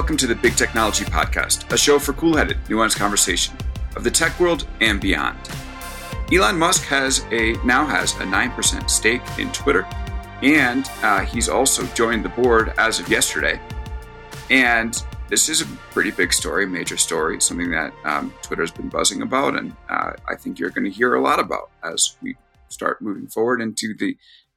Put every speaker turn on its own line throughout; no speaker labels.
Welcome to the Big Technology Podcast, a show for cool headed, nuanced conversation of the tech world and beyond. Elon Musk has a now has a 9% stake in Twitter, and uh, he's also joined the board as of yesterday. And this is a pretty big story, major story, something that um, Twitter's been buzzing about, and uh, I think you're going to hear a lot about as we start moving forward into the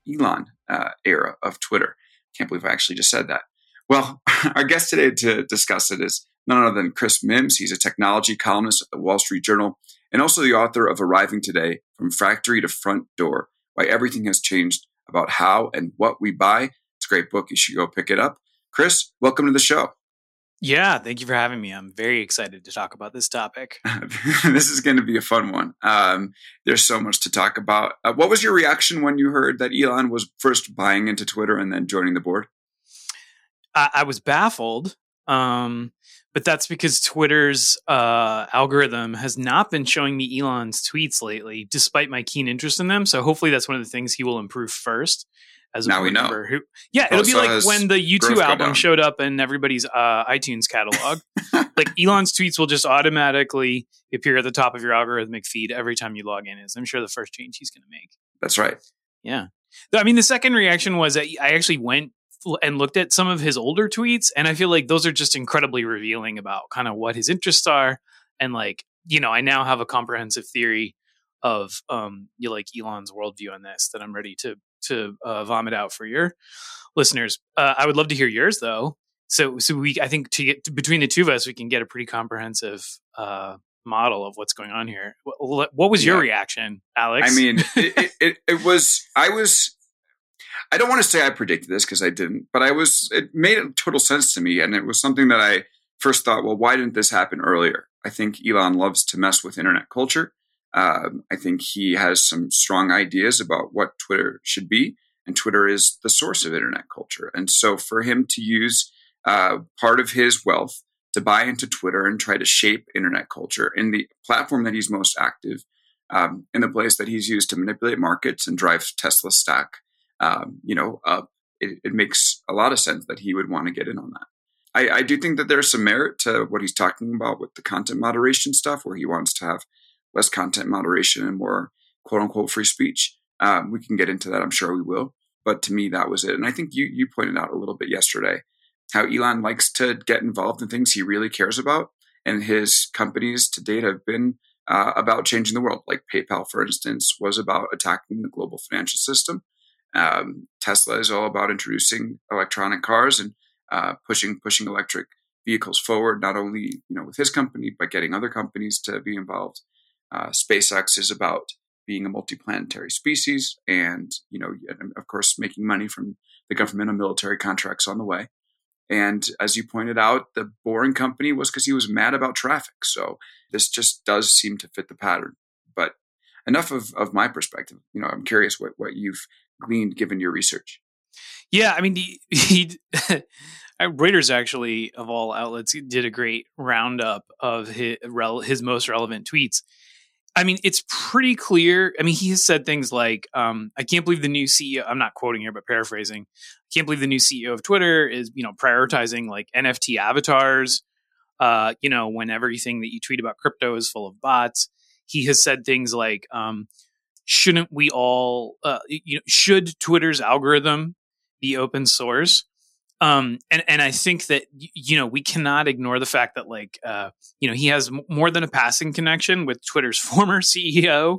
Elon uh, era of Twitter. Can't believe I actually just said that. Well, our guest today to discuss it is none other than Chris Mims. He's a technology columnist at the Wall Street Journal and also the author of Arriving Today From Factory to Front Door Why Everything Has Changed About How and What We Buy. It's a great book. You should go pick it up. Chris, welcome to the show.
Yeah, thank you for having me. I'm very excited to talk about this topic.
this is going to be a fun one. Um, there's so much to talk about. Uh, what was your reaction when you heard that Elon was first buying into Twitter and then joining the board?
I, I was baffled, um, but that's because Twitter's uh, algorithm has not been showing me Elon's tweets lately, despite my keen interest in them. So hopefully, that's one of the things he will improve first.
As now we know.
Who, yeah, it'll be like when the U2 album showed up in everybody's uh, iTunes catalog. like Elon's tweets will just automatically appear at the top of your algorithmic feed every time you log in. Is I'm sure the first change he's going to make.
That's right.
Yeah. I mean, the second reaction was that I actually went and looked at some of his older tweets, and I feel like those are just incredibly revealing about kind of what his interests are, and like you know, I now have a comprehensive theory of um you like Elon's worldview on this that I'm ready to to uh, vomit out for your listeners. Uh, I would love to hear yours though. So so we I think to get to, between the two of us we can get a pretty comprehensive uh model of what's going on here. What, what was your reaction, Alex?
I mean, it, it, it, was I was I don't want to say I predicted this because I didn't, but I was, it made total sense to me. And it was something that I first thought, well, why didn't this happen earlier? I think Elon loves to mess with internet culture. Um, I think he has some strong ideas about what Twitter should be. And Twitter is the source of internet culture. And so for him to use uh, part of his wealth to buy into Twitter and try to shape internet culture in the platform that he's most active, um, in the place that he's used to manipulate markets and drive Tesla stock um, you know, up, it, it, makes a lot of sense that he would want to get in on that. I, I do think that there's some merit to what he's talking about with the content moderation stuff, where he wants to have less content moderation and more quote unquote free speech. Um, we can get into that. I'm sure we will. But to me, that was it. And I think you you pointed out a little bit yesterday how Elon likes to get involved in things he really cares about, and his companies to date have been uh, about changing the world. Like PayPal, for instance, was about attacking the global financial system. Um, Tesla is all about introducing electronic cars and uh, pushing pushing electric vehicles forward. Not only you know with his company, but getting other companies to be involved. Uh, SpaceX is about being a multiplanetary species, and you know, of course, making money from the government military contracts on the way. And as you pointed out, the boring company was because he was mad about traffic. So this just does seem to fit the pattern. But enough of, of my perspective. You know, I'm curious what, what you've gleaned given your research?
Yeah, I mean, he, he Reuters actually, of all outlets, did a great roundup of his, his most relevant tweets. I mean, it's pretty clear. I mean, he has said things like, um, "I can't believe the new CEO." I'm not quoting here, but paraphrasing. I can't believe the new CEO of Twitter is, you know, prioritizing like NFT avatars. Uh, you know, when everything that you tweet about crypto is full of bots. He has said things like, um, shouldn't we all uh, you know should twitter's algorithm be open source um, and and I think that you know we cannot ignore the fact that like uh, you know he has m- more than a passing connection with Twitter's former CEO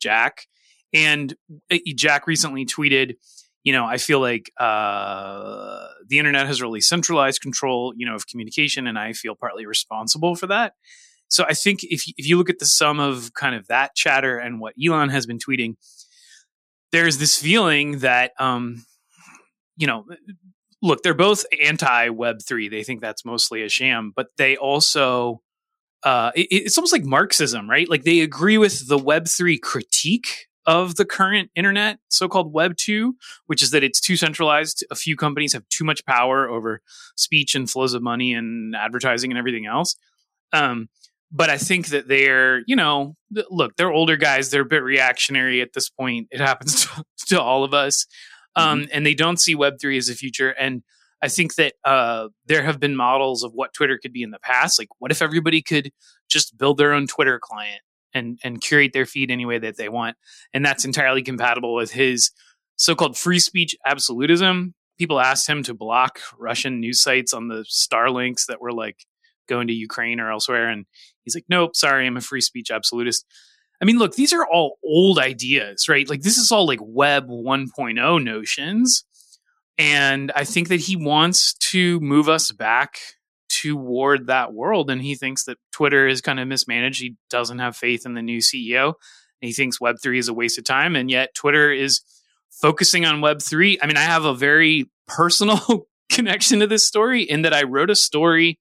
Jack, and uh, Jack recently tweeted, you know, I feel like uh, the internet has really centralized control, you know, of communication, and I feel partly responsible for that. So I think if if you look at the sum of kind of that chatter and what Elon has been tweeting, there's this feeling that um, you know, look, they're both anti Web three. They think that's mostly a sham, but they also uh, it, it's almost like Marxism, right? Like they agree with the Web three critique of the current internet, so-called Web two, which is that it's too centralized. A few companies have too much power over speech and flows of money and advertising and everything else. Um, but I think that they're, you know, look, they're older guys. They're a bit reactionary at this point. It happens to, to all of us. Um, mm-hmm. And they don't see Web3 as a future. And I think that uh, there have been models of what Twitter could be in the past. Like, what if everybody could just build their own Twitter client and, and curate their feed any way that they want? And that's entirely compatible with his so called free speech absolutism. People asked him to block Russian news sites on the Starlinks that were like going to Ukraine or elsewhere. And he's like, nope, sorry, I'm a free speech absolutist. I mean, look, these are all old ideas, right? Like, this is all like Web 1.0 notions. And I think that he wants to move us back toward that world. And he thinks that Twitter is kind of mismanaged. He doesn't have faith in the new CEO. he thinks Web3 is a waste of time. And yet, Twitter is focusing on Web3. I mean, I have a very personal connection to this story in that I wrote a story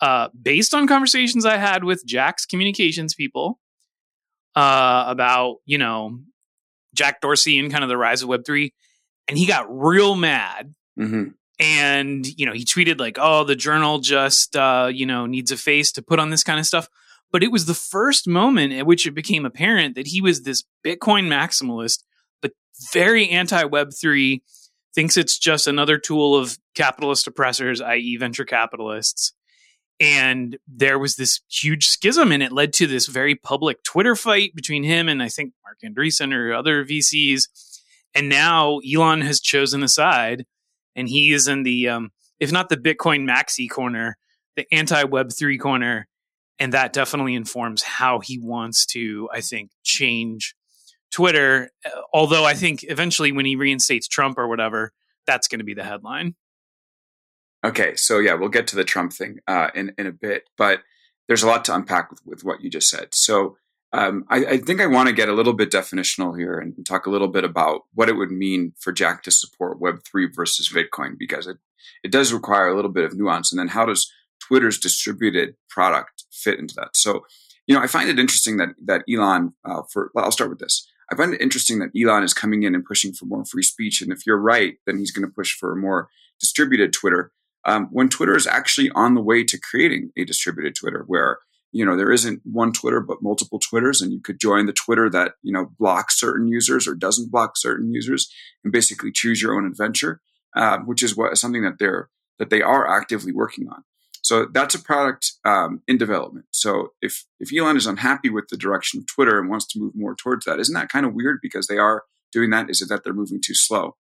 uh, based on conversations I had with Jack's communications people uh, about, you know, Jack Dorsey and kind of the rise of Web3. And he got real mad. Mm-hmm. And, you know, he tweeted like, oh, the journal just, uh, you know, needs a face to put on this kind of stuff. But it was the first moment at which it became apparent that he was this Bitcoin maximalist, but very anti Web3, thinks it's just another tool of capitalist oppressors, i.e., venture capitalists and there was this huge schism and it led to this very public twitter fight between him and i think marc andreessen or other vcs and now elon has chosen a side and he is in the um, if not the bitcoin maxi corner the anti-web 3 corner. And that definitely informs how he wants to i think change twitter. Although i think eventually when he reinstates trump or whatever that's going to be the headline
Okay, so yeah, we'll get to the Trump thing uh, in in a bit, but there's a lot to unpack with, with what you just said. So um, I, I, think I want to get a little bit definitional here and talk a little bit about what it would mean for Jack to support Web three versus Bitcoin because it it does require a little bit of nuance. And then how does Twitter's distributed product fit into that? So you know, I find it interesting that that Elon. Uh, for well, I'll start with this. I find it interesting that Elon is coming in and pushing for more free speech. And if you're right, then he's going to push for a more distributed Twitter um, when Twitter is actually on the way to creating a distributed Twitter where you know there isn't one Twitter but multiple Twitters, and you could join the Twitter that you know blocks certain users or doesn't block certain users, and basically choose your own adventure, uh, which is what something that they're that they are actively working on. So that's a product um, in development. So if if Elon is unhappy with the direction of Twitter and wants to move more towards that, isn't that kind of weird? Because they are doing that. Is it that they're moving too slow?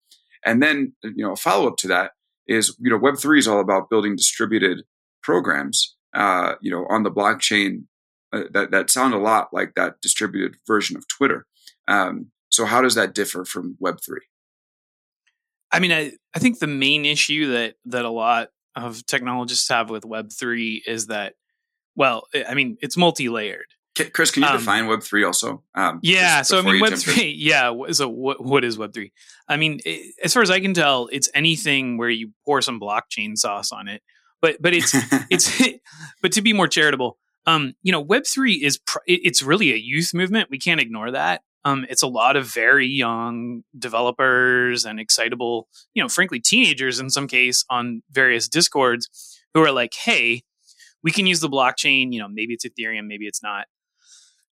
And then you know a follow up to that is you know Web three is all about building distributed programs. Uh, you know, on the blockchain uh, that that sound a lot like that distributed version of Twitter. Um, so how does that differ from Web three?
I mean, I, I think the main issue that that a lot of technologists have with Web three is that, well, I mean, it's multi layered.
Chris, can you um, define Web three also?
Um, yeah, so I mean, Web three. Yeah, so what what is Web three? I mean, it, as far as I can tell, it's anything where you pour some blockchain sauce on it. But but it's it's but to be more charitable, um, you know, Web three is pr- it's really a youth movement. We can't ignore that. Um, it's a lot of very young developers and excitable, you know, frankly, teenagers in some case on various discords who are like, hey, we can use the blockchain. You know, maybe it's Ethereum, maybe it's not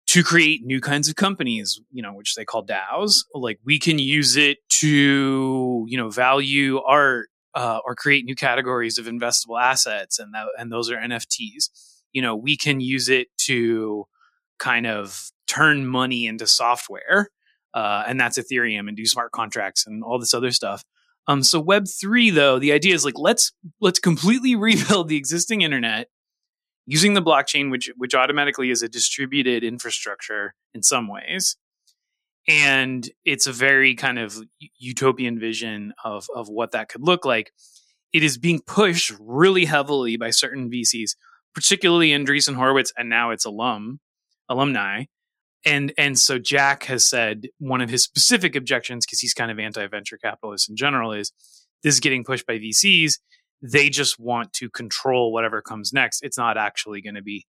to create new kinds of companies, you know, which they call DAOs. Like we can use it to, you know, value art uh, or create new categories of investable assets, and that and those are NFTs. You know, we can use it to kind of turn money into software, uh, and that's Ethereum, and do smart contracts and all this other stuff. Um, so Web three, though, the idea is like let's let's completely rebuild the existing internet using the blockchain, which which automatically is a distributed infrastructure in some ways, and it's a very kind of utopian vision of of what that could look like. It is being pushed really heavily by certain VCs, particularly Andreessen Horowitz, and now its alum alumni. and and so Jack has said one of his specific objections because he's kind of anti-venture capitalist in general is this is getting pushed by VCs. They just want to control whatever comes next. It's not actually going to be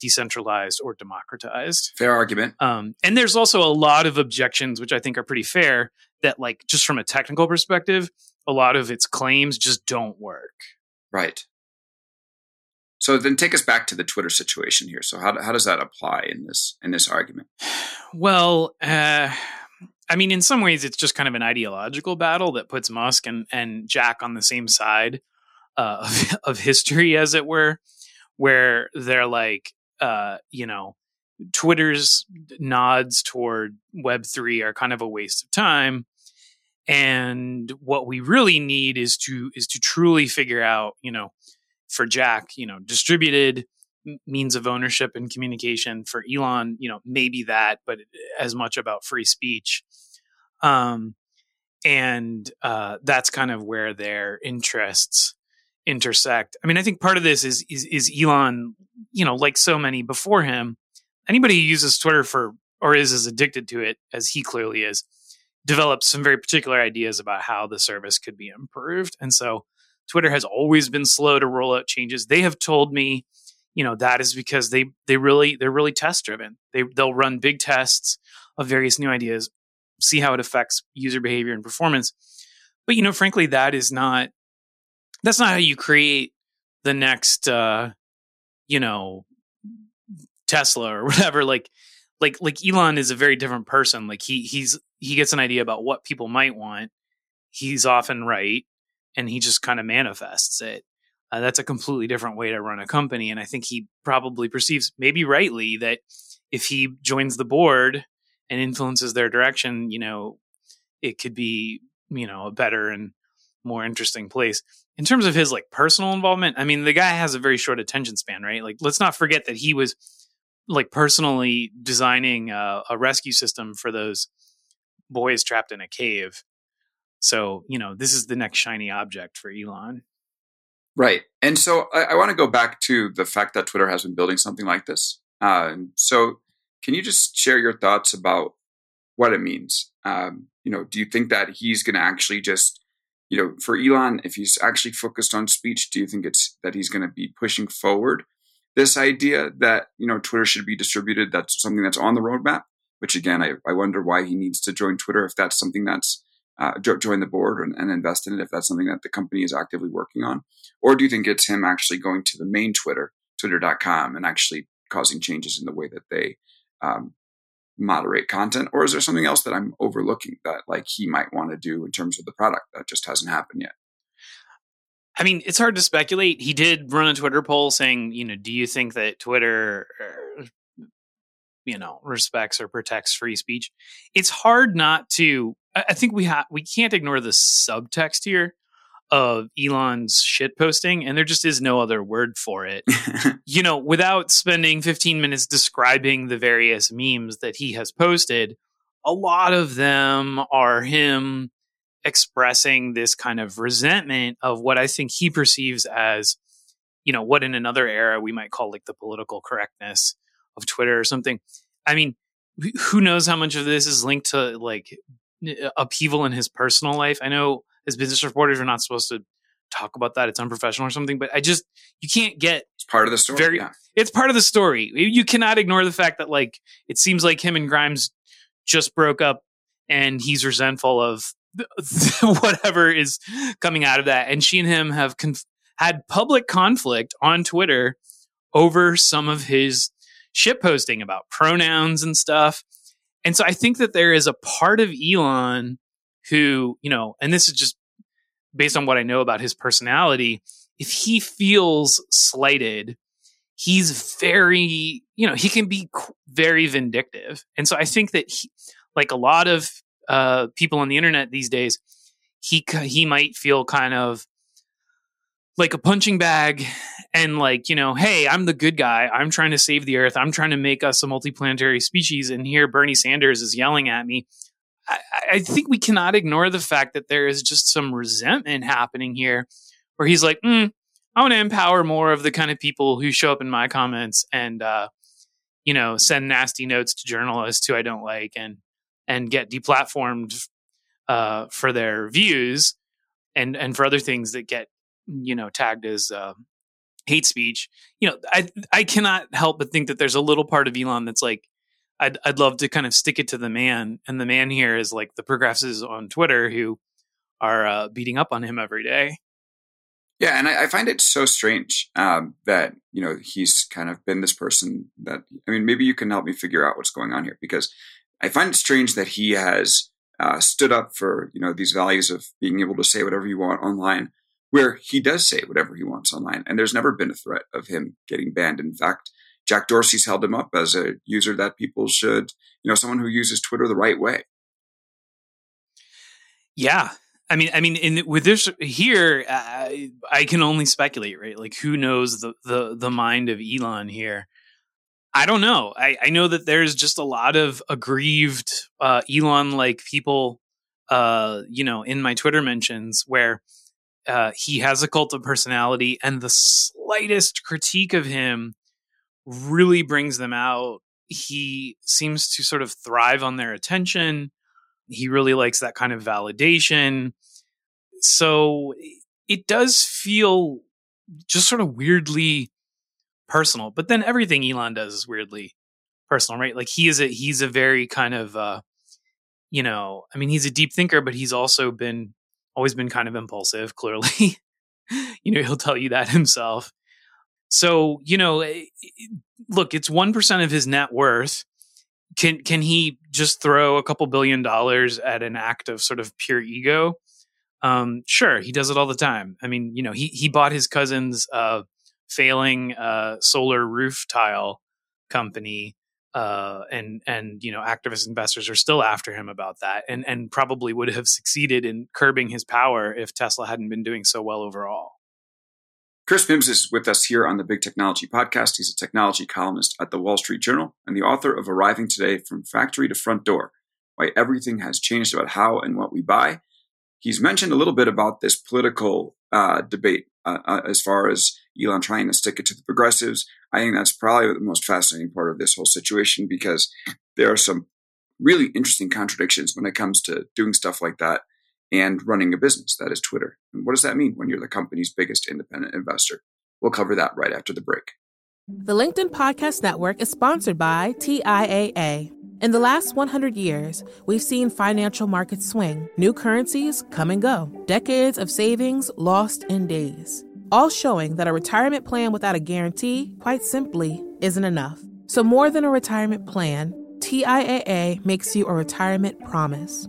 decentralized or democratized.
Fair argument.
Um, and there's also a lot of objections, which I think are pretty fair, that like just from a technical perspective, a lot of its claims just don't work.
Right. So then take us back to the Twitter situation here. So how, how does that apply in this in this argument?
Well, uh, I mean, in some ways, it's just kind of an ideological battle that puts Musk and, and Jack on the same side of, of history, as it were, where they're like, uh, you know, Twitter's nods toward Web3 are kind of a waste of time. And what we really need is to is to truly figure out, you know, for Jack, you know, distributed means of ownership and communication. For Elon, you know, maybe that, but as much about free speech. Um, and uh, that's kind of where their interests intersect. I mean, I think part of this is, is is Elon, you know, like so many before him, anybody who uses Twitter for or is as addicted to it as he clearly is, develops some very particular ideas about how the service could be improved. And so Twitter has always been slow to roll out changes. They have told me, you know, that is because they they really they're really test driven. They they'll run big tests of various new ideas, see how it affects user behavior and performance. But you know, frankly, that is not that's not how you create the next uh, you know, Tesla or whatever. Like like like Elon is a very different person. Like he he's he gets an idea about what people might want. He's often right and he just kind of manifests it. Uh, that's a completely different way to run a company. And I think he probably perceives, maybe rightly, that if he joins the board and influences their direction, you know, it could be, you know, a better and more interesting place. In terms of his like personal involvement, I mean, the guy has a very short attention span, right? Like, let's not forget that he was like personally designing a, a rescue system for those boys trapped in a cave so, you know, this is the next shiny object for Elon.
Right. And so I, I want to go back to the fact that Twitter has been building something like this. Uh, so, can you just share your thoughts about what it means? Um, you know, do you think that he's going to actually just, you know, for Elon, if he's actually focused on speech, do you think it's that he's going to be pushing forward this idea that, you know, Twitter should be distributed? That's something that's on the roadmap, which again, I, I wonder why he needs to join Twitter if that's something that's uh, join the board and, and, invest in it if that's something that the company is actively working on? Or do you think it's him actually going to the main Twitter, twitter.com, and actually causing changes in the way that they um, moderate content? Or is there something else that I'm overlooking that like he might want to do in terms of the product that just hasn't happened yet?
I mean, it's hard to speculate. He did run a Twitter poll saying, you know, do you think that Twitter, you know, respects or protects free speech? It's hard not to I think we have we can't ignore the subtext here of Elon's shit posting, and there just is no other word for it. you know, without spending 15 minutes describing the various memes that he has posted, a lot of them are him expressing this kind of resentment of what I think he perceives as, you know, what in another era we might call like the political correctness of Twitter or something. I mean, who knows how much of this is linked to like upheaval in his personal life. I know as business reporters we're not supposed to talk about that; it's unprofessional or something. But I just you can't get
it's part of the story.
Very,
yeah.
it's part of the story. You cannot ignore the fact that like it seems like him and Grimes just broke up, and he's resentful of whatever is coming out of that. And she and him have conf- had public conflict on Twitter over some of his shit posting about pronouns and stuff. And so I think that there is a part of Elon who, you know, and this is just based on what I know about his personality, if he feels slighted, he's very, you know, he can be very vindictive. And so I think that he, like a lot of uh, people on the internet these days, he he might feel kind of like a punching bag and like you know hey i'm the good guy. I'm trying to save the earth. I'm trying to make us a multiplanetary species. And here bernie sanders is yelling at me I, I, think we cannot ignore the fact that there is just some resentment happening here where he's like mm, i want to empower more of the kind of people who show up in my comments and uh, you know, send nasty notes to journalists who I don't like and and get deplatformed uh, for their views and and for other things that get you know tagged as uh, hate speech. You know, I I cannot help but think that there's a little part of Elon that's like, I'd I'd love to kind of stick it to the man, and the man here is like the progressives on Twitter who are uh, beating up on him every day.
Yeah, and I, I find it so strange um, that you know he's kind of been this person that I mean, maybe you can help me figure out what's going on here because I find it strange that he has uh, stood up for you know these values of being able to say whatever you want online, where he does say whatever he wants online, and there's never been a threat of him getting banned. In fact, Jack Dorsey's held him up as a user that people should, you know, someone who uses Twitter the right way.
Yeah, I mean, I mean, in with this here, I can only speculate, right? Like, who knows the the the mind of Elon here? I don't know. I, I know that there's just a lot of aggrieved uh, Elon like people, uh, you know, in my Twitter mentions where uh, he has a cult of personality, and the slightest critique of him really brings them out. He seems to sort of thrive on their attention. He really likes that kind of validation. So it does feel just sort of weirdly personal. But then everything Elon does is weirdly personal, right? Like he is a he's a very kind of uh you know, I mean he's a deep thinker, but he's also been always been kind of impulsive, clearly. you know, he'll tell you that himself. So, you know, eh, look, it's 1% of his net worth. Can can he just throw a couple billion dollars at an act of sort of pure ego? Um, sure, he does it all the time. I mean, you know, he he bought his cousin's uh, failing uh, solar roof tile company uh, and and you know activist investors are still after him about that and and probably would have succeeded in curbing his power if Tesla hadn't been doing so well overall.
Chris Mims is with us here on the Big Technology Podcast. He's a technology columnist at the Wall Street Journal and the author of Arriving Today from Factory to Front Door Why Everything Has Changed About How and What We Buy. He's mentioned a little bit about this political uh, debate uh, uh, as far as Elon trying to stick it to the progressives. I think that's probably the most fascinating part of this whole situation because there are some really interesting contradictions when it comes to doing stuff like that and running a business that is Twitter. And what does that mean when you're the company's biggest independent investor? We'll cover that right after the break.
The LinkedIn Podcast Network is sponsored by TIAA. In the last 100 years, we've seen financial markets swing, new currencies come and go, decades of savings lost in days all showing that a retirement plan without a guarantee, quite simply, isn't enough. So, more than a retirement plan, TIAA makes you a retirement promise.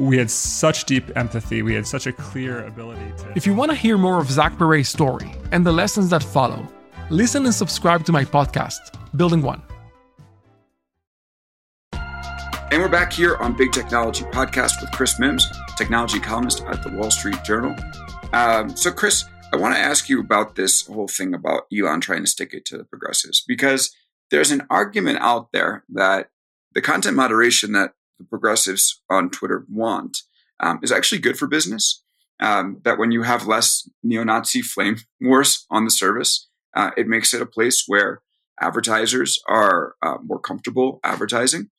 we had such deep empathy. We had such a clear ability to.
If you want to hear more of Zach Perret's story and the lessons that follow, listen and subscribe to my podcast, Building One.
And we're back here on Big Technology Podcast with Chris Mims, technology columnist at the Wall Street Journal. Um, so, Chris, I want to ask you about this whole thing about Elon trying to stick it to the progressives because there's an argument out there that the content moderation that the progressives on Twitter want um, is actually good for business. Um, that when you have less neo-Nazi flame wars on the service, uh, it makes it a place where advertisers are uh, more comfortable advertising,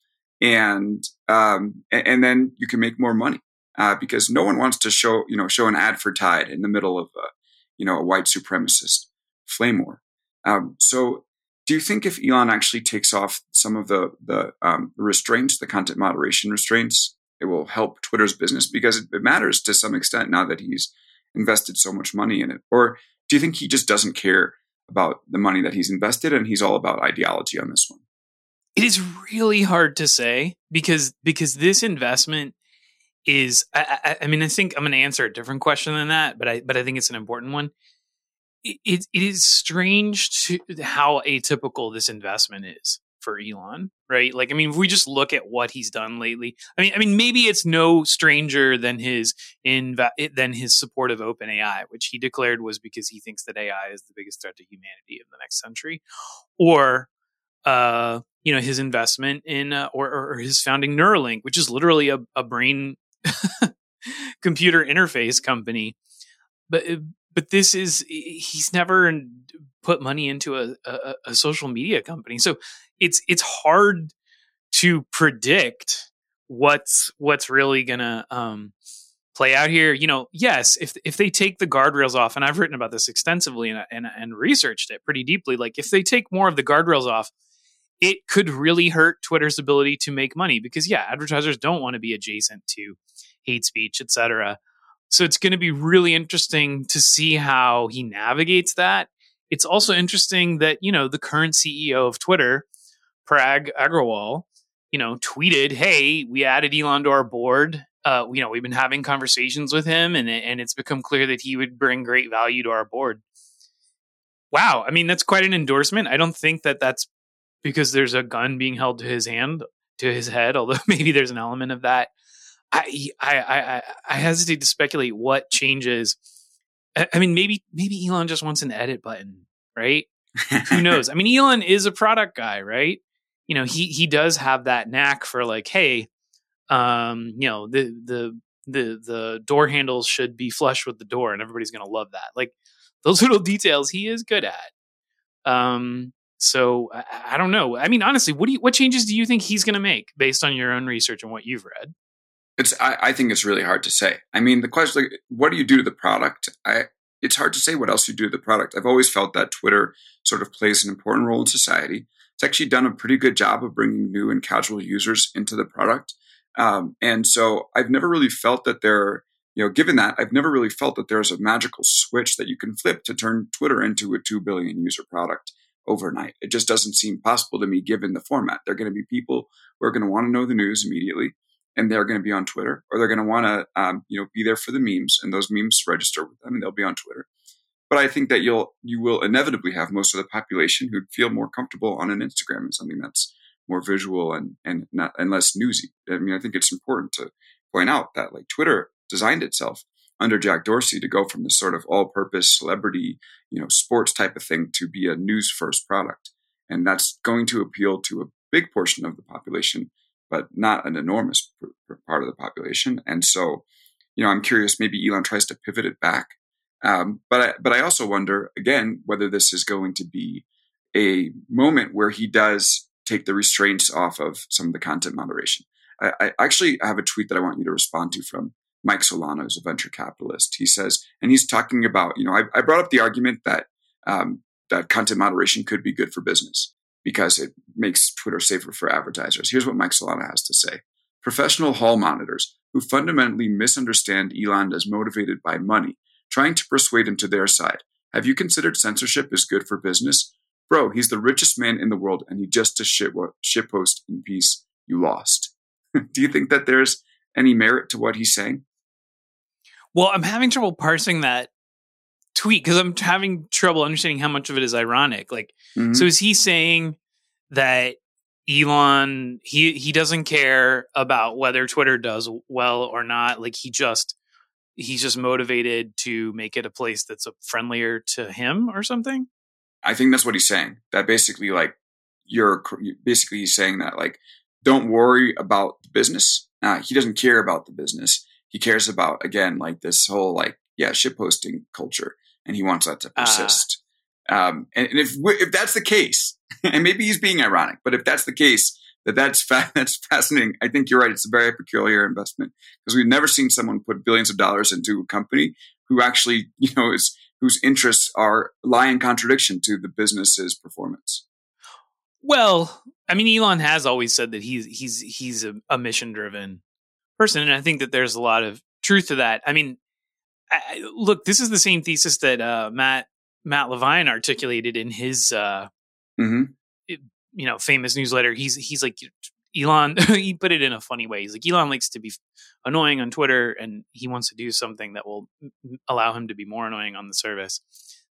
and um, and then you can make more money uh, because no one wants to show you know show an ad for Tide in the middle of a you know a white supremacist flame war. Um, so do you think if Elon actually takes off some of the the um, restraints, the content moderation restraints, it will help Twitter's business because it, it matters to some extent now that he's invested so much money in it? Or do you think he just doesn't care about the money that he's invested and he's all about ideology on this one?
It is really hard to say because because this investment is I, I, I mean I think I'm going to answer a different question than that, but I but I think it's an important one. It, it, is strange to how atypical this investment is for Elon, right? Like, I mean, if we just look at what he's done lately, I mean, I mean, maybe it's no stranger than his in than his support of OpenAI, which he declared was because he thinks that AI is the biggest threat to humanity in the next century, or uh, you know, his investment in uh, or, or his founding Neuralink, which is literally a, a brain computer interface company. But but this is he's never put money into a, a, a social media company, so it's it's hard to predict what's what's really gonna um, play out here. You know, yes, if if they take the guardrails off, and I've written about this extensively and and, and researched it pretty deeply. Like if they take more of the guardrails off, it could really hurt Twitter's ability to make money because yeah, advertisers don't want to be adjacent to hate speech, etc. So it's going to be really interesting to see how he navigates that. It's also interesting that, you know, the current CEO of Twitter, Parag Agrawal, you know, tweeted, "Hey, we added Elon to our board. Uh, you know, we've been having conversations with him, and and it's become clear that he would bring great value to our board." Wow, I mean, that's quite an endorsement. I don't think that that's because there's a gun being held to his hand, to his head. Although maybe there's an element of that. I I I, I hesitate to speculate what changes. I mean, maybe maybe Elon just wants an edit button, right? Who knows? I mean, Elon is a product guy, right? You know, he he does have that knack for like, hey, um, you know, the the the the door handles should be flush with the door, and everybody's gonna love that. Like those little details, he is good at. Um, so I, I don't know. I mean, honestly, what do you, what changes do you think he's going to make based on your own research and what you've read?
It's I, I, think it's really hard to say. I mean, the question like, what do you do to the product? I it's hard to say what else you do to the product. I've always felt that Twitter sort of plays an important role in society. It's actually done a pretty good job of bringing new and casual users into the product. Um, and so I've never really felt that there, you know, given that, I've never really felt that there's a magical switch that you can flip to turn Twitter into a 2 billion user product overnight. It just doesn't seem possible to me given the format. There are going to be people who are going to want to know the news immediately and they're going to be on Twitter, or they're going to want to, um, you know, be there for the memes, and those memes register with them, and they'll be on Twitter. But I think that you'll you will inevitably have most of the population who'd feel more comfortable on an Instagram and something that's more visual and and not and less newsy. I mean, I think it's important to point out that like Twitter designed itself under Jack Dorsey to go from this sort of all-purpose celebrity, you know, sports type of thing to be a news-first product, and that's going to appeal to a big portion of the population but not an enormous part of the population. And so, you know, I'm curious. Maybe Elon tries to pivot it back, um, but I, but I also wonder again whether this is going to be a moment where he does take the restraints off of some of the content moderation. I, I actually have a tweet that I want you to respond to from Mike Solana, who's a venture capitalist. He says, and he's talking about, you know, I, I brought up the argument that um, that content moderation could be good for business because it makes Twitter safer for advertisers. Here's what Mike Solana has to say. Professional hall monitors who fundamentally misunderstand Elon as motivated by money, trying to persuade him to their side. Have you considered censorship is good for business? Bro, he's the richest man in the world and he just a shit, shit post in peace. You lost. Do you think that there's any merit to what he's saying?
Well, I'm having trouble parsing that tweet because I'm having trouble understanding how much of it is ironic. Like, mm-hmm. so is he saying that Elon he he doesn't care about whether Twitter does well or not? Like, he just he's just motivated to make it a place that's friendlier to him or something.
I think that's what he's saying. That basically, like, you're basically he's saying that like, don't worry about the business. Uh, he doesn't care about the business. He cares about again like this whole like yeah shitposting culture and he wants that to ah. persist. Uh, um, and, and, if if that's the case, and maybe he's being ironic, but if that's the case, that that's fa- that's fascinating. I think you're right. It's a very peculiar investment because we've never seen someone put billions of dollars into a company who actually, you know, is whose interests are lie in contradiction to the business's performance.
Well, I mean, Elon has always said that he's he's he's a, a mission driven person, and I think that there's a lot of truth to that. I mean, I, look, this is the same thesis that uh, Matt Matt Levine articulated in his uh,
hmm
you know famous newsletter. He's he's like Elon. he put it in a funny way. He's like Elon likes to be annoying on Twitter, and he wants to do something that will allow him to be more annoying on the service.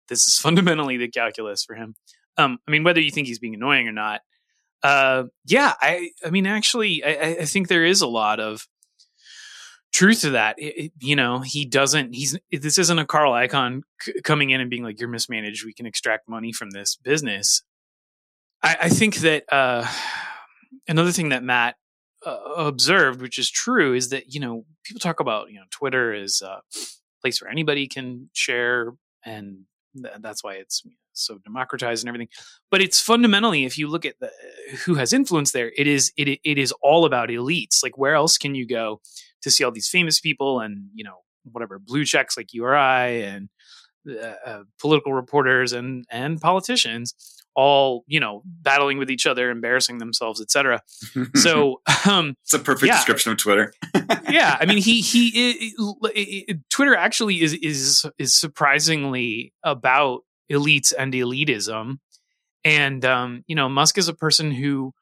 This is fundamentally the calculus for him. Um, I mean, whether you think he's being annoying or not, uh, yeah, I, I mean, actually, I, I think there is a lot of truth to that. It, you know, he doesn't. He's this isn't a Carl Icahn c- coming in and being like, "You're mismanaged. We can extract money from this business." I, I think that uh, another thing that Matt uh, observed, which is true, is that you know people talk about you know Twitter is a place where anybody can share, and th- that's why it's so democratized and everything. But it's fundamentally, if you look at the, who has influence there, it is it it is all about elites. Like where else can you go to see all these famous people and you know whatever blue checks like URI and uh, uh, political reporters and and politicians all you know battling with each other embarrassing themselves etc so um
it's a perfect
yeah.
description of Twitter.
yeah i mean he he i i twitter actually is is is surprisingly about elites and elitism and um you know musk is a person who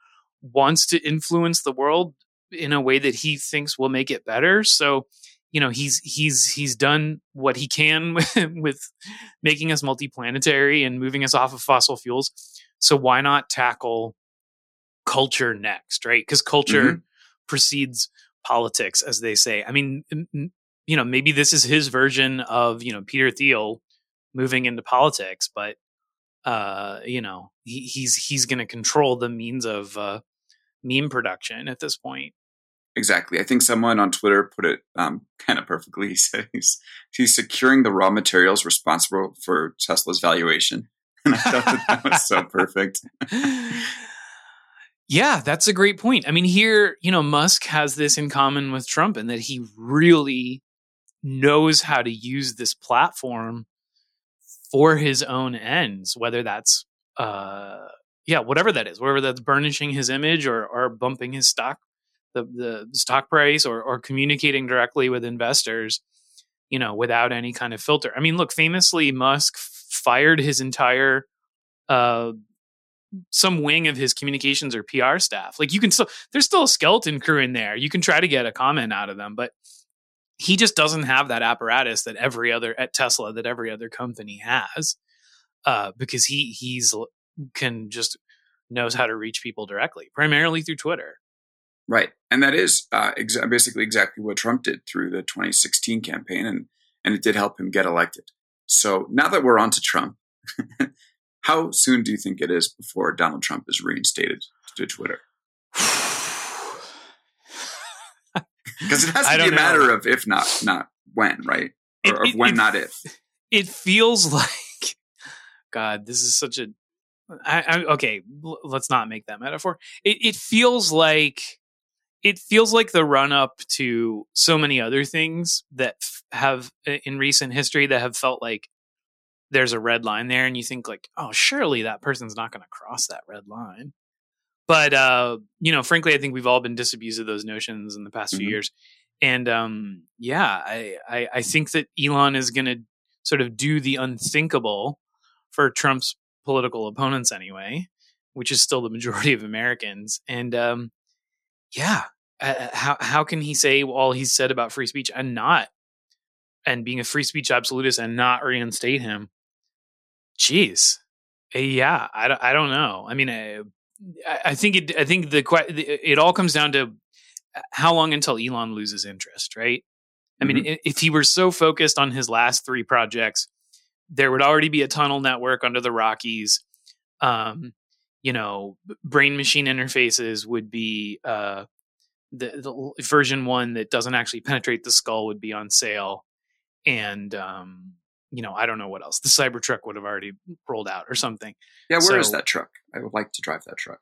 wants to influence the world in a way that he thinks will make it better. So you know he's he's he's done what he can with, with making us multiplanetary and moving us off of fossil fuels. So why not tackle culture next right? Because culture
Mhm.
precedes politics as they say. I mean you know maybe this is his version of you know peter thiel moving into politics but uh you know he, he's he's going to control the means of uh meme production at this point
Exactly. I think someone on Twitter put it um, kind of perfectly. He said he's, he's securing the raw materials responsible for Tesla's valuation. And I thought that, that was so perfect.
yeah, that's a great point. I mean, here, you know, Musk has this in common with Trump in that he really knows how to use this platform for his own ends, whether that's, uh, yeah, whatever that is, whether that's burnishing his image or, or bumping his stock, the, the stock price or, or communicating directly with investors, you know, without any kind of filter. I mean, look, famously, Musk fired his entire, uh, some wing of his communications or PR staff. Like you can still, there's still a skeleton crew in there. You can try to get a comment out of them, but he just doesn't have that apparatus that every other at Tesla that every other company has, uh, because he he's can just knows how to reach people directly, primarily through Twitter.
Right. And that is uh, exa- basically exactly what Trump did through the 2016 campaign. And, and it did help him get elected. So now that we're on to Trump, how soon do you think it is before Donald Trump is reinstated to Twitter? Because it has to be a
don't
matter of if not, not when, right?
It-
Or
it-
when,
it-
not if.
It feels like, God, this is such a. I, I, okay, let's not make that metaphor. It, it feels like it feels like the run up to so many other things that f- have in recent history that have felt like there's a red line there and you think like oh surely that person's not going to cross that red line. But uh you know frankly i think we've all been disabused of those notions in the past few
Mhm.
years. And um yeah I, I i think that elon is going to sort of do the unthinkable for trump's political opponents anyway which is still the majority of americans. And um yeah uh, how how can he say all he's said about free speech and not and being a free speech absolutist and not reinstate him? Jeez. Uh, yeah i, don't- I don't know. I mean I, I- I think it i think the it all comes down to how long until elon loses interest right? I mean i if he were so focused on his last three projects there would already be a tunnel network under the rockies um you know brain machine interfaces would be uh the, the version one that doesn't actually penetrate the skull would be on sale and um you know i don't know what else the cybertruck would have already rolled out or something
Yeah, where is
So-
that truck? I would like to drive that truck.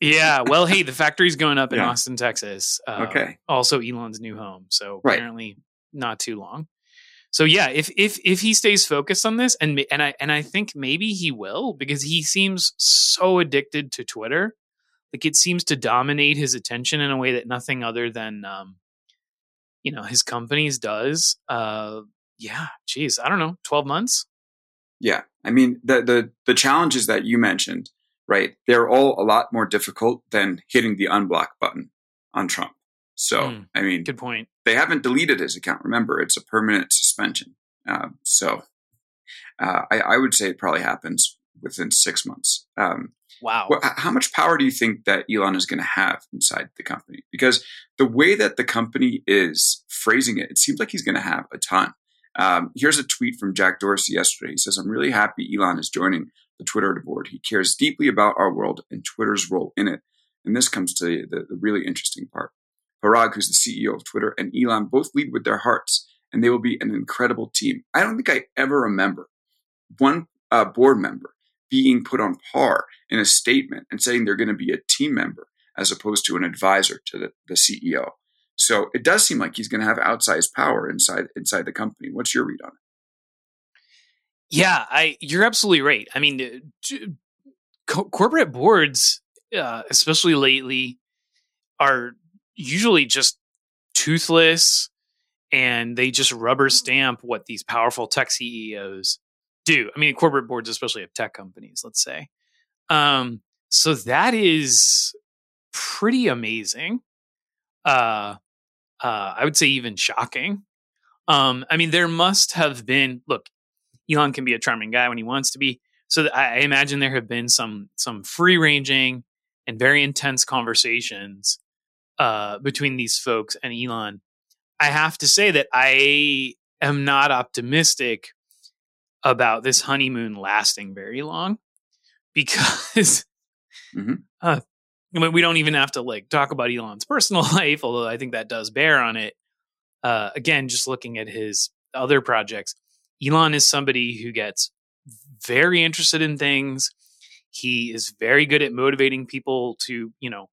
yeah well hey the factory's going up in
Yeah.
austin texas uh,
Okay.
also elon's new home so
Right.
apparently not too long so yeah, if if if he stays focused on this, and and I and I think maybe he will because he seems so addicted to Twitter, like it seems to dominate his attention in a way that nothing other than um, you know his companies does. Uh, yeah, geez, I don't know, twelve months.
Yeah, I mean the the the challenges that you mentioned, right? They're all a lot more difficult than hitting the unblock button on Trump. So mm, I mean,
good point.
They haven't deleted his account. Remember, it's a permanent suspension. Uh, so uh, I, I, would say it probably happens within six months. Um,
wow.
how much power do you think that Elon is going to have inside the company? Because the way that the company is phrasing it, it seems like he's going to have a ton. Um, here's a tweet from Jack Dorsey yesterday. He says, I'm really happy Elon is joining the Twitter board. He cares deeply about our world and Twitter's role in it. And this comes to the, the really interesting part. Parag, who's the CEO of Twitter, and Elon both lead with their hearts, and they will be an incredible team. I don't think I ever remember one uh, board member being put on par in a statement and saying they're going to be a team member as opposed to an advisor to the, the CEO. So it does seem like he's going to have outsized power inside inside the company. What's your read on it?
Yeah, I you're absolutely right. I mean, co- corporate boards, uh, especially lately, are usually just toothless and they just rubber stamp what these powerful tech CEOs do. I mean, corporate boards, especially of tech companies, let's say. Um, so that is pretty amazing. Uh, uh, I would say even shocking. Um, I mean, there must have been. Look, Elon can be a charming guy when he wants to be. So I imagine there have been some some free ranging and very intense conversations uh, between these folks and Elon. I have to say that I am not optimistic about this honeymoon lasting very long because mm-hmm. uh, I mean, we don't even have to like talk about Elon's personal life, although I think that does bear on it. Uh, again, just looking at his other projects, Elon is somebody who gets very interested in things. He is very good at motivating people to, you know,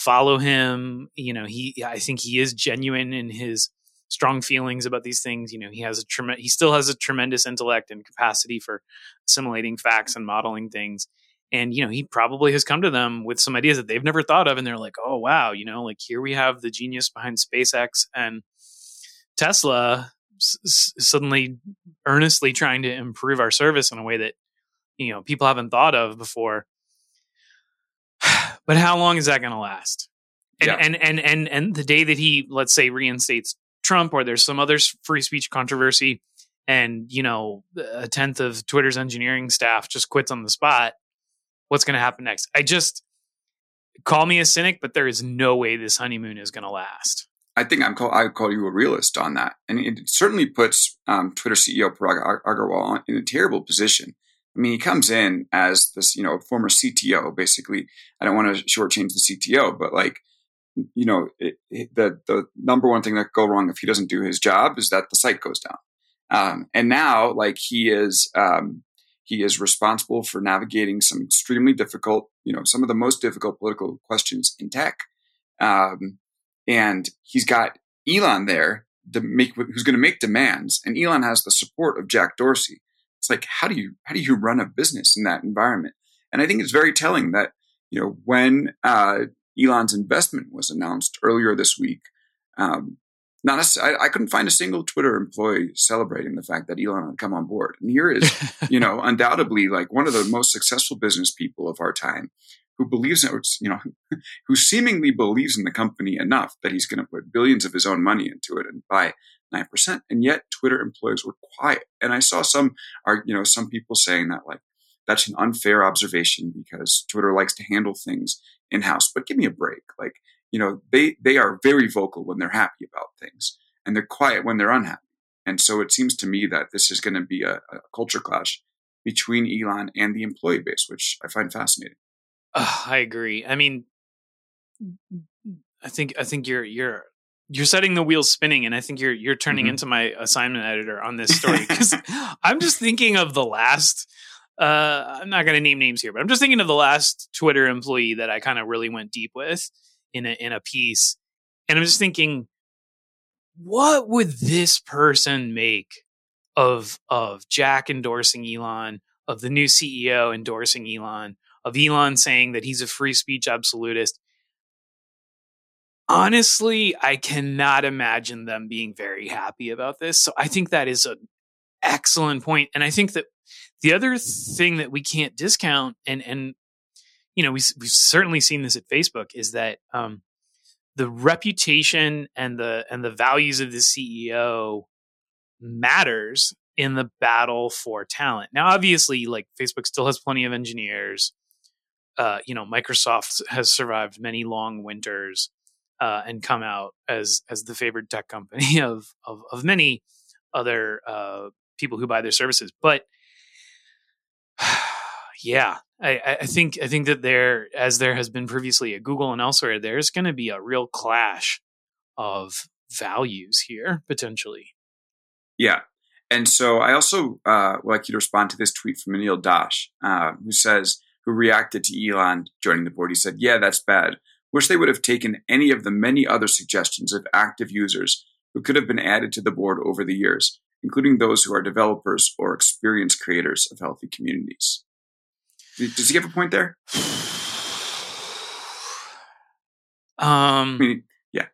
follow him. You know, he I think he is genuine in his strong feelings about these things. You know, he has a trem- he still has a tremendous intellect and capacity for assimilating facts and modeling things. And you know, he probably has come to them with some ideas that they've never thought of, and they're like, "Oh wow, you know, like here we have the genius behind SpaceX and Tesla." S- suddenly earnestly trying to improve our service in a way that you know people haven't thought of before but how long is that going to last? And, yeah. and and and and the day that he, let's say, reinstates Trump, or there's some other free speech controversy, and you know a tenth of Twitter's engineering staff just quits on the spot, what's going to happen next? I just call me a cynic, but there is no way this honeymoon is going to last.
I think I'm call I call you a realist on that, and it certainly puts um, Twitter CEO Parag Agrawal in a terrible position I mean, he comes in as this, you know, former CTO. Basically, I don't want to shortchange the CTO, but like, you know, it, it, the the number one thing that could go wrong if he doesn't do his job is that the site goes down. Um, and now, like, he is um, he is responsible for navigating some extremely difficult, you know, some of the most difficult political questions in tech. Um, and he's got Elon there to make who's going to make demands, and Elon has the support of Jack Dorsey it's like how do you how do you run a business in that environment? And I think it's very telling that you know when uh, Elon's investment was announced earlier this week, um, not a, I, I couldn't find a single Twitter employee celebrating the fact that Elon had come on board. And here is, you know, undoubtedly like one of the most successful business people of our time, who believes in, you know, who seemingly believes in the company enough that he's going to put billions of his own money into it and buy 9%. And yet Twitter employees were quiet. And I saw some are, you know, some people saying that like, that's an unfair observation because Twitter likes to handle things in house. But give me a break. Like, you know, they, they are very vocal when they're happy about things and they're quiet when they're unhappy. And so it seems to me that this is going to be a, a culture clash between Elon and the employee base, which I find fascinating.
Uh, I agree. I mean, I think I think you're you're you're setting the wheels spinning and i think you're you're turning mm-hmm. into my assignment editor on this story because i'm just thinking of the last uh, i'm not going to name names here but i'm just thinking of the last twitter employee that i kind of really went deep with in a in a piece and i'm just thinking what would this person make of of Jack endorsing Elon, of the new CEO endorsing Elon, of Elon saying that he's a free speech absolutist. Honestly, I cannot imagine them being very happy about this. So I think that is an excellent point. And I think that the other thing that we can't discount, and and you know, we, we've certainly seen this at Facebook, is that um, the reputation and the and the values of the CEO matters in the battle for talent. Now, obviously, like Facebook still has plenty of engineers. Uh, you know, Microsoft has survived many long winters uh, and come out as as the favored tech company of of, of many other uh, people who buy their services. But yeah, I, I think I think that there, as there has been previously at Google and elsewhere, there's going to be a real clash of values here potentially.
Yeah, and so I also uh, would like you to respond to this tweet from Anil Dash, uh, who says, who reacted to Elon joining the board. He said, "Yeah, that's bad. Wish they would have taken any of the many other suggestions of active users who could have been added to the board over the years, including those who are developers or experienced creators of healthy communities." Does he have a point there?
Um.
I mean, yeah.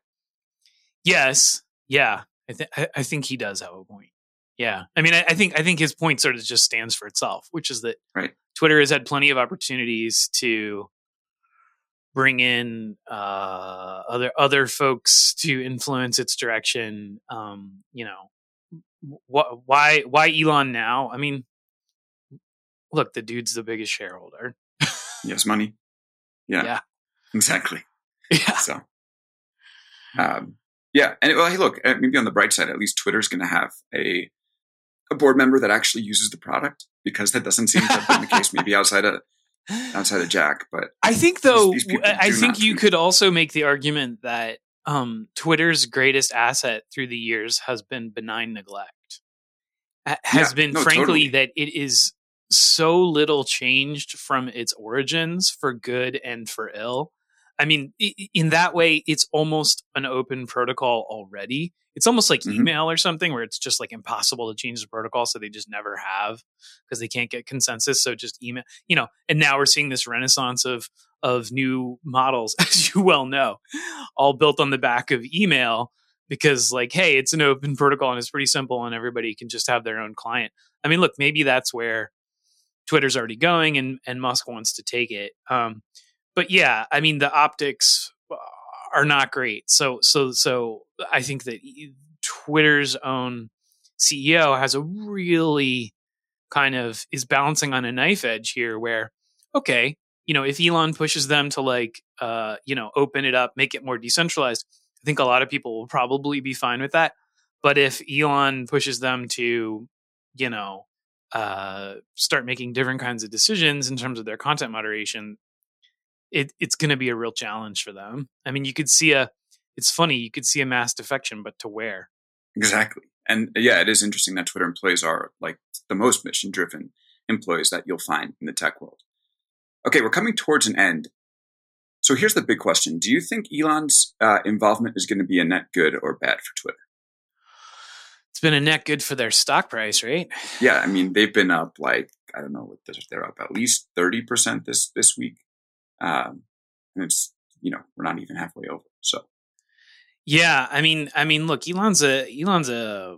Yes. Yeah. I think I think he does have a point. Yeah. I mean, I, I, think I think his point sort of just stands for itself, which is that
right.
Twitter has had plenty of opportunities to bring in uh, other other folks to influence its direction. Um, you know, wh- why why Elon now? I mean, look, the dude's the biggest shareholder.
yes, money. Yeah.
Yeah.
Exactly.
Yeah.
So, um, yeah, and well, hey, look, uh, maybe on the bright side, at least Twitter's going to have a a board member that actually uses the product because that doesn't seem to have been the case maybe outside of outside of Jack. But
I think though, these, these I think you could also make the argument that um, Twitter's greatest asset through the years has been benign neglect. Has yeah, been, no, frankly, totally. that it is so little changed from its origins for good and for ill. I mean, in that way, it's almost an open protocol already. It's almost like mm-hmm. email or something where it's just like impossible to change the protocol. So they just never have because they can't get consensus. So just email, you know, and now we're seeing this renaissance of, of new models, as you well know, all built on the back of email because like, Hey, it's an open protocol and it's pretty simple and everybody can just have their own client. I mean, look, maybe that's where Twitter's already going and, and Musk wants to take it. Um, but yeah, I mean, the optics are not great. So, so, so I think that Twitter's own CEO has a really kind of is balancing on a knife edge here where, okay, you know, if Elon pushes them to like, uh, you know, open it up, make it more decentralized, I think a lot of people will probably be fine with that. But if Elon pushes them to, you know, uh, start making different kinds of decisions in terms of their content moderation, it, it's going to be a real challenge for them. I mean, you could see a, it's funny, you could see a mass defection, but to where?
Exactly. And yeah, it is interesting that Twitter employees are like the most mission driven employees that you'll find in the tech world. Okay, we're coming towards an end. So here's the big question Do you think Elon's uh, involvement is going to be a net good or bad for Twitter?
it's been a net good for their stock price, right?
Yeah, I mean they've been up like I don't know, they're up at least thirty percent this this week, um, and it's you know we're not even halfway over. So
yeah, I mean, I mean, look, Elon's a Elon's a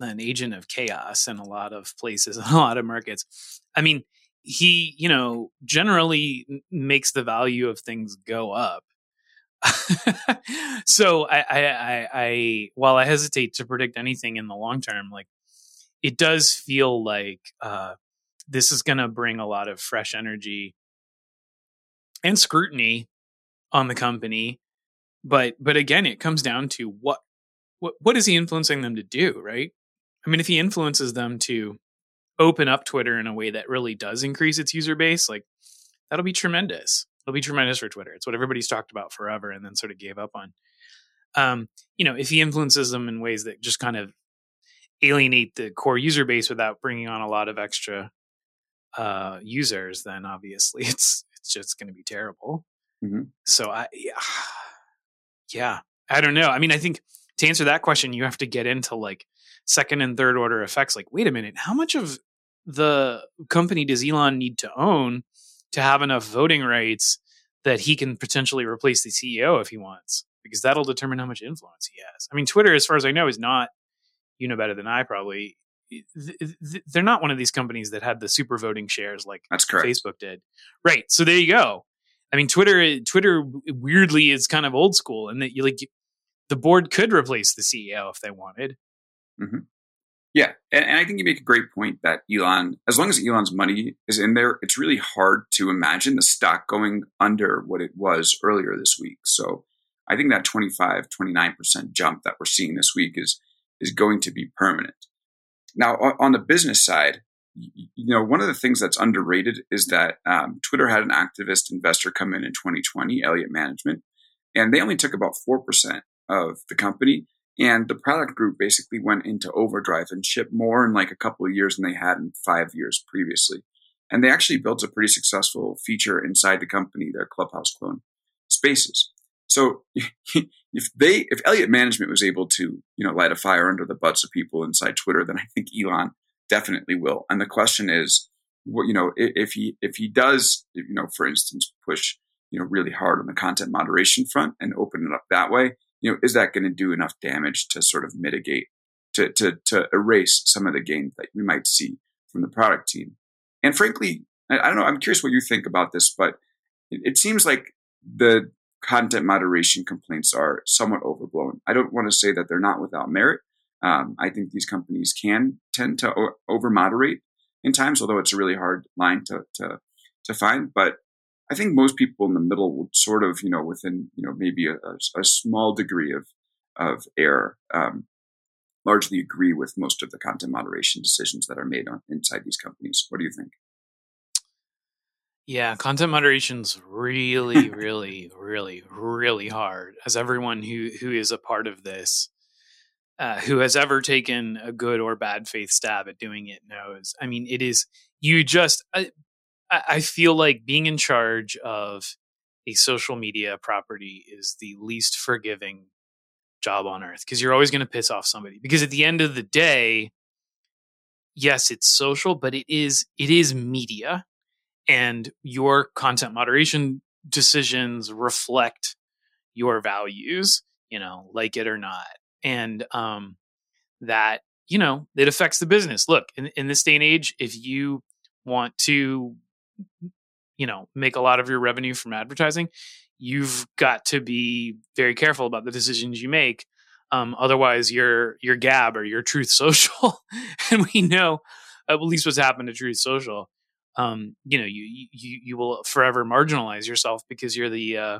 an agent of chaos in a lot of places, in a lot of markets. I mean, he you know generally makes the value of things go up so I, I, I, I, while I hesitate to predict anything in the long term, like it does feel like uh, this is going to bring a lot of fresh energy and scrutiny on the company. But, but again, it comes down to what, what, what is he influencing them to do, right? I mean, if he influences them to open up Twitter in a way that really does increase its user base, like that'll be tremendous it'll be tremendous for Twitter. It's what everybody's talked about forever and then sort of gave up on. Um, you know, if he influences them in ways that just kind of alienate the core user base without bringing on a lot of extra uh, users, then obviously it's it's just going to be terrible. Mm-hmm. So I, yeah, yeah, I don't know. I mean, I think to answer that question, you have to get into like second and third order effects. Like, wait a minute, how much of the company does Elon need to own to have enough voting rights that he can potentially replace the CEO if he wants? Because that'll determine how much influence he has. I mean, Twitter, as far as I know, is not, you know better than I probably, they're not one of these companies that had the super voting shares like
That's correct.
Facebook did. Right. So there you go. I mean, Twitter, Twitter weirdly is kind of old school and that you like, the board could replace the CEO if they wanted.
Mm-hmm. Yeah, and, and, I think you make a great point that Elon, as long as Elon's money is in there, it's really hard to imagine the stock going under what it was earlier this week. So I think that 25, 29% jump that we're seeing this week is is going to be permanent. Now, on the business side, you know, one of the things that's underrated is that um, Twitter had an activist investor come in in 2020, Elliott Management, and they only took about 4% of the company. And the product group basically went into overdrive and shipped more in like a couple of years than they had in five years previously. And they actually built a pretty successful feature inside the company, their Clubhouse clone spaces. So if they, if Elliott Management was able to, you know, light a fire under the butts of people inside Twitter, then I think Elon definitely will. And the question is, what you know, if he if he does, you know, for instance, push you know really hard on the content moderation front and open it up that way, you know, is that going to do enough damage to sort of mitigate, to, to, to erase some of the gains that we might see from the product team? And frankly, I, don't know, I'm curious what you think about this, but it seems like the content moderation complaints are somewhat overblown. I don't want to say that they're not without merit. Um, I think these companies can tend to o- over moderate in times, although it's a really hard line to, to, to find. But I think most people in the middle would sort of, you know, within, you know, maybe a, a, a small degree of, of error, um, largely agree with most of the content moderation decisions that are made on inside these companies. What do you think?
Yeah, content moderation's really, really, really, really hard. As everyone who who is a part of this, uh, who has ever taken a good or bad faith stab at doing it knows. I mean, it is you just. I, I feel like being in charge of a social media property is the least forgiving job on earth because you're always going to piss off somebody. Because at the end of the day, yes, it's social, but it is it is media, and your content moderation decisions reflect your values. You know, like it or not, and um, that you know it affects the business. Look, in, in this day and age, if you want to you know make a lot of your revenue from advertising you've got to be very careful about the decisions you make um, otherwise your your gab or your truth social and we know at least what's happened to truth social um, you know you, you you will forever marginalize yourself because you're the uh,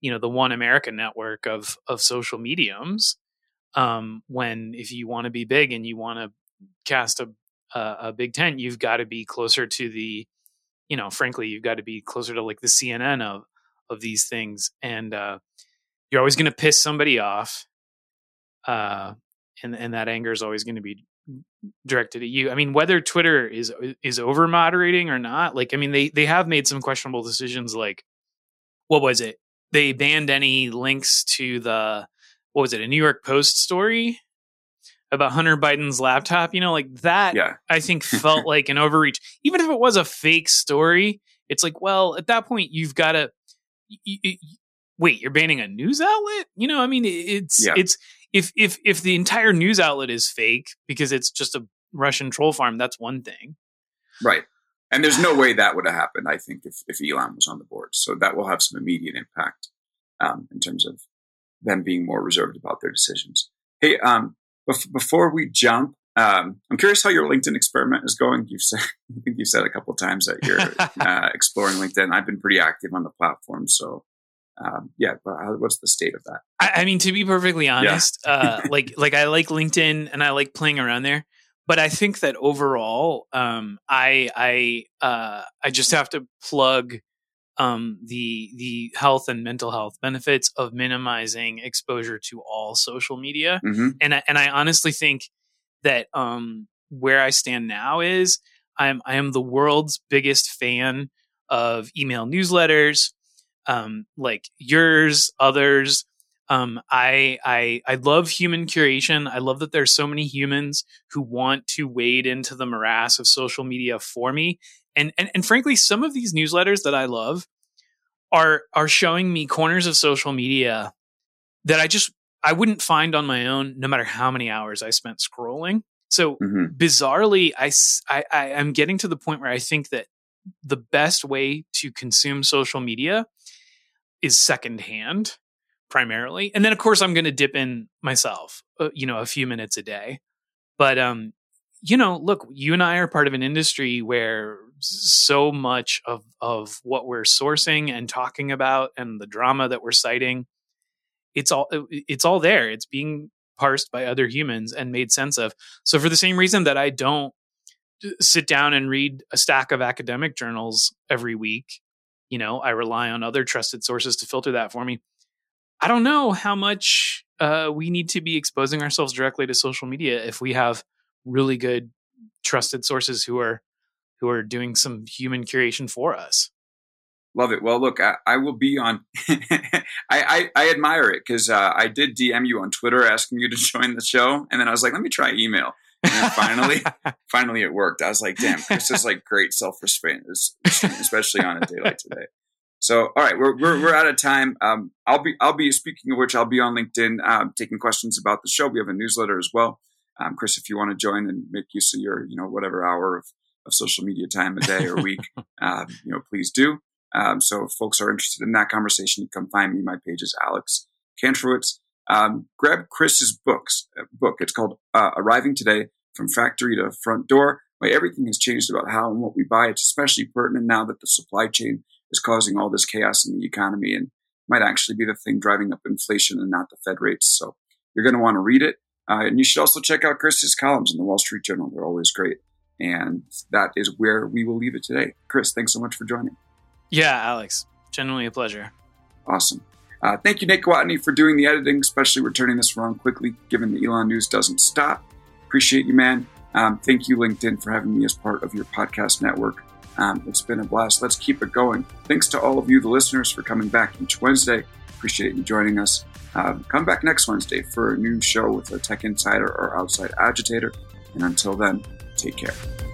you know the one american network of of social mediums um, when if you want to be big and you want to cast a, a a big tent you've got to be closer to the you know, frankly, you've got to be closer to like the CNN of of these things, and uh, you're always going to piss somebody off, uh, and and that anger is always going to be directed at you. I mean, whether Twitter is is over moderating or not, like, I mean, they they have made some questionable decisions. Like, what was it? They banned any links to the what was it? A New York Post story about Hunter Biden's laptop, you know, like that
yeah.
I think felt like an overreach. Even if it was a fake story, it's like, well, at that point you've got to wait, you're banning a news outlet? You know, I mean, it's yeah. it's if if if the entire news outlet is fake because it's just a Russian troll farm, that's one thing.
Right. And there's no way that would have happened, I think, if, if Elon was on the board. So that will have some immediate impact um, in terms of them being more reserved about their decisions. Hey, um, before we jump, um, I'm curious how your LinkedIn experiment is going. You've said, I think you've said a couple of times that you're uh, exploring LinkedIn. I've been pretty active on the platform, so um, yeah. What's the state of that?
I, I mean, to be perfectly honest, yeah. uh, like like I like LinkedIn and I like playing around there, but I think that overall, um, I I uh, I just have to plug um, the the health and mental health benefits of minimizing exposure to all social media. Mm-hmm. And I, and I honestly think that um, where I stand now is I'm I am the world's biggest fan of email newsletters, um, like yours, others. Um, I I I love human curation. I love that there's so many humans who want to wade into the morass of social media for me. And and and frankly, some of these newsletters that I love are are showing me corners of social media that I just I wouldn't find on my own, no matter how many hours I spent scrolling. So
Mhm.
bizarrely, I am getting to the point where I think that the best way to consume social media is secondhand primarily. And then of course i'm going to dip in myself uh, you know a few minutes a day. But um you know look you and i are part of an industry where so much of of what we're sourcing and talking about and the drama that we're citing it's all it's all there. It's being parsed by other humans and made sense of. So for the same reason that i don't sit down and read a stack of academic journals every week you know i rely on other trusted sources to filter that for me i don't know how much uh, we need to be exposing ourselves directly to social media if we have really good trusted sources who are who are doing some human curation for us
Love it. Well, look, I, I will be on. I, I, I admire it because uh, I did DM you on Twitter asking you to join the show, and then I was like, let me try email. And finally, finally, it worked. I was like, damn, Chris is like great self restraint, especially on a day like today. So, all right, we're, we're, we're out of time. Um, I'll be I'll be speaking of which I'll be on LinkedIn um, taking questions about the show. We have a newsletter as well. Um, Chris, if you want to join and make use of your you know whatever hour of, of social media time a day or week, um, you know, please do. Um, so if folks are interested in that conversation, you come find me. My page is Alex Kantrowitz. Um, grab Chris's books uh, book. It's called uh, Arriving Today from Factory to Front Door. Why everything has changed about how and what we buy. It's especially pertinent now that the supply chain is causing all this chaos in the economy and might actually be the thing driving up inflation and not the Fed rates. So you're going to want to read it. Uh, and you should also check out Chris's columns in the Wall Street Journal. They're always great. And that is where we will leave it today. Chris, thanks so much for joining.
yeah alex genuinely a pleasure
Awesome. Uh, thank you, Nick Watney, for doing the editing, especially returning this around quickly, given the Elon news doesn't stop. Appreciate you, man. Um, thank you, LinkedIn, for having me as part of your podcast network. Um, it's been a blast. Let's keep it going. Thanks to all of you, the listeners, for coming back each Wednesday. Appreciate you joining us. Um, come back next Wednesday for a new show with a tech insider or outside agitator. And until then, take care.